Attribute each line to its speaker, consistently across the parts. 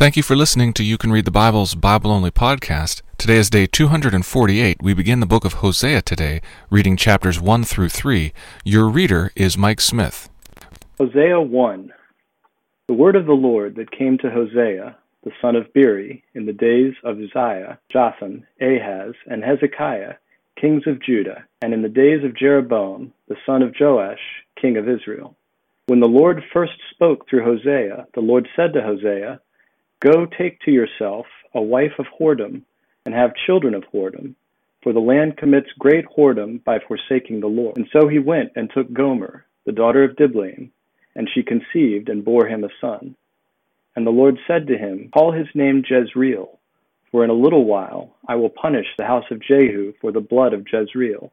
Speaker 1: Thank you for listening to You Can Read the Bible's Bible Only podcast. Today is day 248. We begin the book of Hosea today, reading chapters 1 through 3. Your reader is Mike Smith.
Speaker 2: Hosea 1 The word of the Lord that came to Hosea, the son of Beeri, in the days of Uzziah, Jotham, Ahaz, and Hezekiah, kings of Judah, and in the days of Jeroboam, the son of Joash, king of Israel. When the Lord first spoke through Hosea, the Lord said to Hosea, Go take to yourself a wife of whoredom, and have children of whoredom, for the land commits great whoredom by forsaking the Lord. And so he went and took Gomer, the daughter of Diblaim, and she conceived and bore him a son. And the Lord said to him, Call his name Jezreel, for in a little while I will punish the house of Jehu for the blood of Jezreel,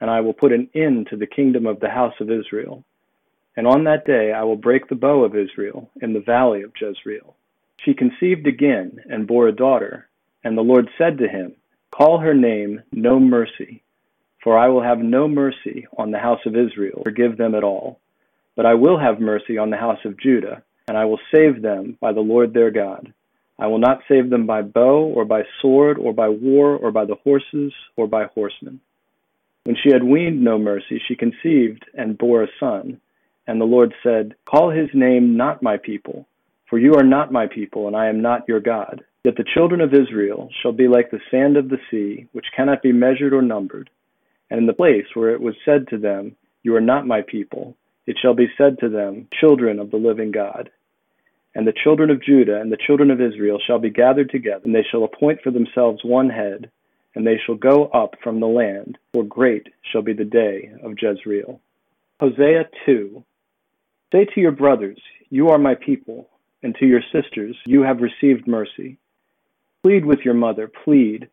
Speaker 2: and I will put an end to the kingdom of the house of Israel. And on that day I will break the bow of Israel in the valley of Jezreel she conceived again and bore a daughter. And the Lord said to him, Call her name No Mercy, for I will have no mercy on the house of Israel, forgive them at all. But I will have mercy on the house of Judah, and I will save them by the Lord their God. I will not save them by bow, or by sword, or by war, or by the horses, or by horsemen. When she had weaned no mercy, she conceived and bore a son. And the Lord said, Call his name not my people for you are not my people, and I am not your God. Yet the children of Israel shall be like the sand of the sea, which cannot be measured or numbered. And in the place where it was said to them, You are not my people, it shall be said to them, Children of the living God. And the children of Judah and the children of Israel shall be gathered together, and they shall appoint for themselves one head, and they shall go up from the land, for great shall be the day of Jezreel. Hosea 2 Say to your brothers, You are my people and to your sisters, You have received mercy. Plead with your mother, plead,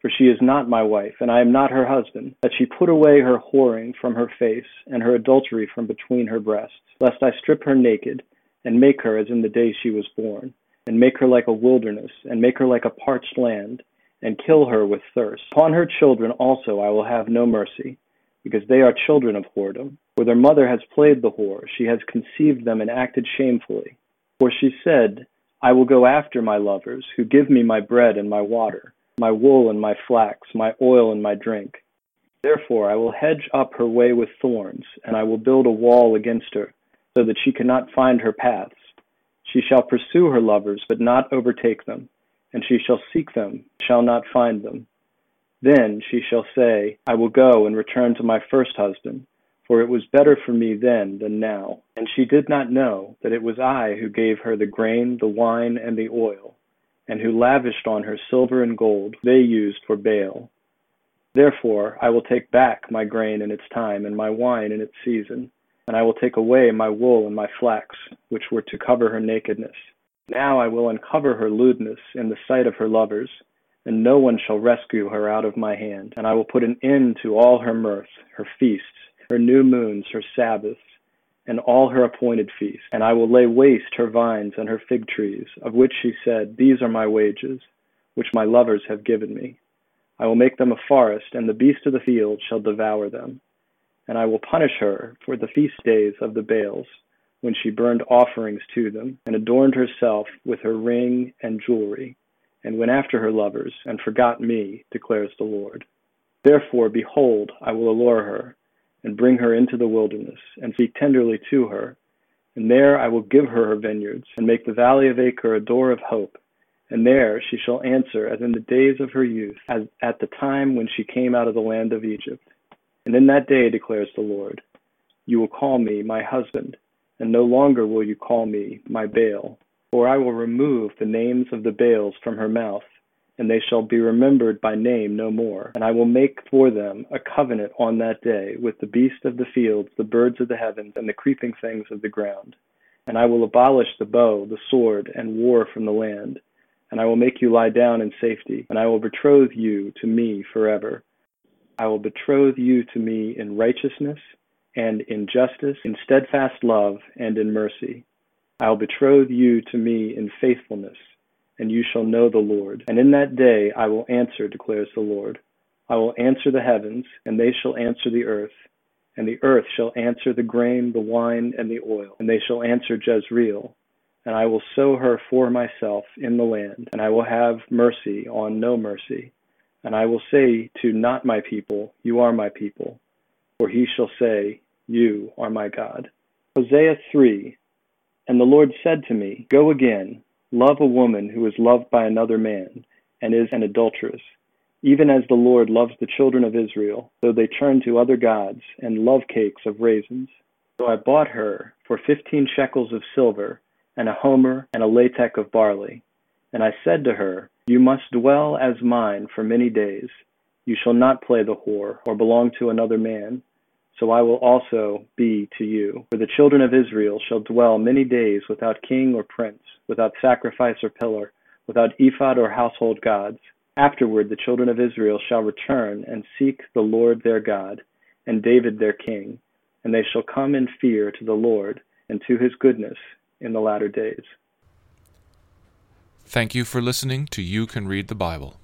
Speaker 2: for she is not my wife, and I am not her husband, that she put away her whoring from her face, and her adultery from between her breasts, lest I strip her naked, and make her as in the day she was born, and make her like a wilderness, and make her like a parched land, and kill her with thirst. Upon her children also I will have no mercy, because they are children of whoredom. For their mother has played the whore, she has conceived them and acted shamefully. For she said, I will go after my lovers, who give me my bread and my water, my wool and my flax, my oil and my drink. Therefore I will hedge up her way with thorns, and I will build a wall against her, so that she cannot find her paths. She shall pursue her lovers, but not overtake them, and she shall seek them, shall not find them. Then she shall say, I will go and return to my first husband for it was better for me then than now. And she did not know that it was I who gave her the grain, the wine, and the oil, and who lavished on her silver and gold they used for Baal. Therefore I will take back my grain in its time, and my wine in its season, and I will take away my wool and my flax, which were to cover her nakedness. Now I will uncover her lewdness in the sight of her lovers, and no one shall rescue her out of my hand. And I will put an end to all her mirth, her feasts, her new moons, her Sabbaths, and all her appointed feasts. And I will lay waste her vines and her fig trees, of which she said, These are my wages, which my lovers have given me. I will make them a forest, and the beasts of the field shall devour them. And I will punish her for the feast days of the Baals, when she burned offerings to them, and adorned herself with her ring and jewelry, and went after her lovers, and forgot me, declares the Lord. Therefore, behold, I will allure her and bring her into the wilderness, and speak tenderly to her. And there I will give her her vineyards, and make the valley of Achor a door of hope. And there she shall answer as in the days of her youth, as at the time when she came out of the land of Egypt. And in that day, declares the Lord, you will call me my husband, and no longer will you call me my Baal. For I will remove the names of the Baals from her mouth, and they shall be remembered by name no more. And I will make for them a covenant on that day with the beasts of the fields, the birds of the heavens, and the creeping things of the ground. And I will abolish the bow, the sword, and war from the land. And I will make you lie down in safety, and I will betroth you to me forever. I will betroth you to me in righteousness and in justice, in steadfast love and in mercy. I will betroth you to me in faithfulness and you shall know the Lord. And in that day I will answer, declares the Lord. I will answer the heavens, and they shall answer the earth. And the earth shall answer the grain, the wine, and the oil. And they shall answer Jezreel. and I will sow her for myself in the land, and I will have mercy on no mercy. And I will say to not my people, You are my people, for he shall say, You are my God. Hosea 3 And the Lord said to me, Go again, love a woman who is loved by another man, and is an adulteress, even as the Lord loves the children of Israel, though they turn to other gods, and love cakes of raisins. So I bought her for fifteen shekels of silver and a homer and a lethech of barley. And I said to her, You must dwell as mine for many days. You shall not play the whore, or belong to another man. So I will also be to you. For the children of Israel shall dwell many days without king or prince, without sacrifice or pillar, without ephod or household gods. Afterward the children of Israel shall return and seek the Lord their God, and David their king, and they shall come in fear to the Lord and to his goodness in the latter days.
Speaker 1: Thank you for listening to You Can Read the Bible.